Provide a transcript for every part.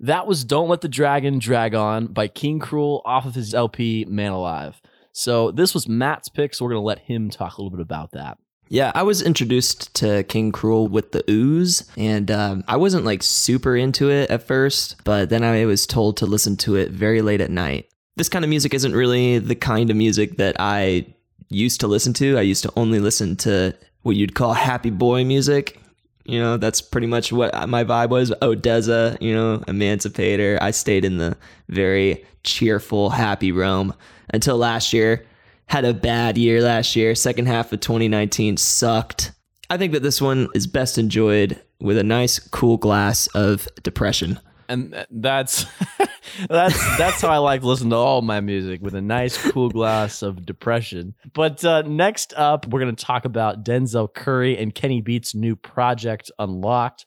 That was Don't Let the Dragon Drag On by King Krule off of his LP Man Alive. So this was Matt's pick, so we're going to let him talk a little bit about that. Yeah, I was introduced to King Krule with the OOZ, and um, I wasn't like super into it at first, but then I was told to listen to it very late at night. This kind of music isn't really the kind of music that I used to listen to. I used to only listen to what you'd call happy boy music. You know, that's pretty much what my vibe was. ODESZA, you know, Emancipator. I stayed in the very cheerful, happy realm until last year had a bad year last year. Second half of 2019 sucked. I think that this one is best enjoyed with a nice cool glass of depression. And that's that's that's how I like to listen to all my music with a nice cool glass of depression. But uh, next up, we're going to talk about Denzel Curry and Kenny Beats' new project, Unlocked.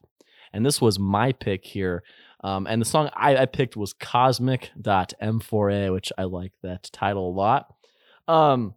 And this was my pick here. Um, and the song I, I picked was Cosmic.m4a, which I like that title a lot. Um,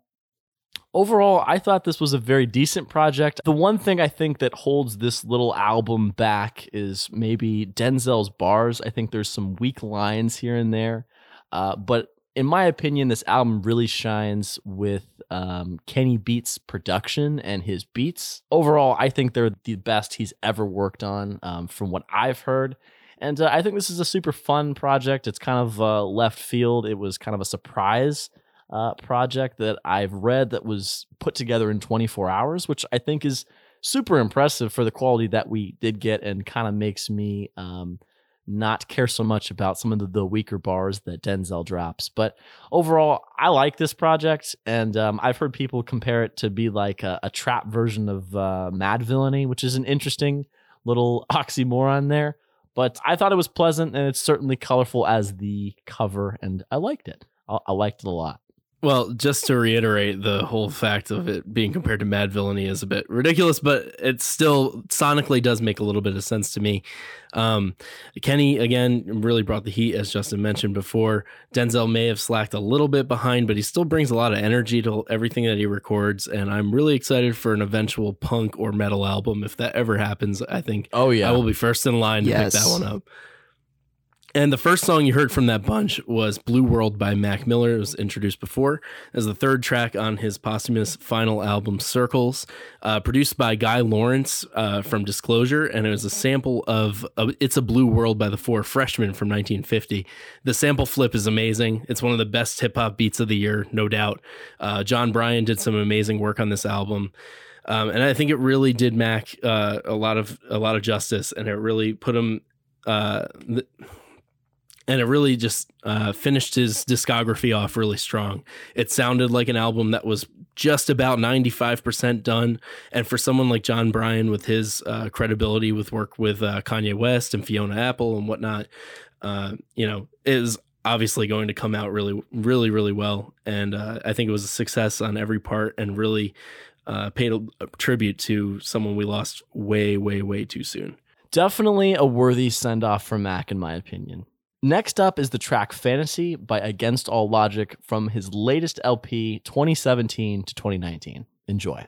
overall, I thought this was a very decent project. The one thing I think that holds this little album back is maybe Denzel's bars. I think there's some weak lines here and there. Uh, but in my opinion, this album really shines with um, Kenny Beats' production and his beats. Overall, I think they're the best he's ever worked on um, from what I've heard. And uh, I think this is a super fun project. It's kind of uh, left field. It was kind of a surprise uh, project that I've read that was put together in 24 hours, which I think is super impressive for the quality that we did get and kind of makes me um, not care so much about some of the, the, weaker bars that Denzel drops. But overall, I like this project, and um, I've heard people compare it to be like a, a trap version of uh, Madvillainy, which is an interesting little oxymoron there. But I thought it was pleasant, and it's certainly colorful as the cover, and I liked it. I, I liked it a lot. Well, just to reiterate, the whole fact of it being compared to Madvillainy is a bit ridiculous, but it still sonically does make a little bit of sense to me. Um, Kenny, again, really brought the heat, as Justin mentioned before. Denzel may have slacked a little bit behind, but he still brings a lot of energy to everything that he records. And I'm really excited for an eventual punk or metal album. If that ever happens, I think oh, yeah. I will be first in line to yes. pick that one up. And the first song you heard from that bunch was Blue World by Mac Miller. It was introduced before as the third track on his posthumous final album, Circles, uh, produced by Guy Lawrence uh, from Disclosure. And it was a sample of It's a Blue World by the Four Freshmen from 1950. The sample flip is amazing. It's one of the best hip hop beats of the year, no doubt. Uh, Jon Brion did some amazing work on this album. Um, and I think it really did Mac uh, a lot of a lot of justice, and it really put him. Uh, th- and it really just uh, finished his discography off really strong. It sounded like an album that was just about 95% done. And for someone like Jon Brion, with his uh, credibility with work with uh, Kanye West and Fiona Apple and whatnot, uh, you know, is obviously going to come out really, really, really well. And uh, I think it was a success on every part and really uh, paid a, tribute to someone we lost way, way, way too soon. Definitely a worthy send off for Mac, in my opinion. Next up is the track Fantasy by Against All Logic from his latest LP 2017 to 2019. Enjoy.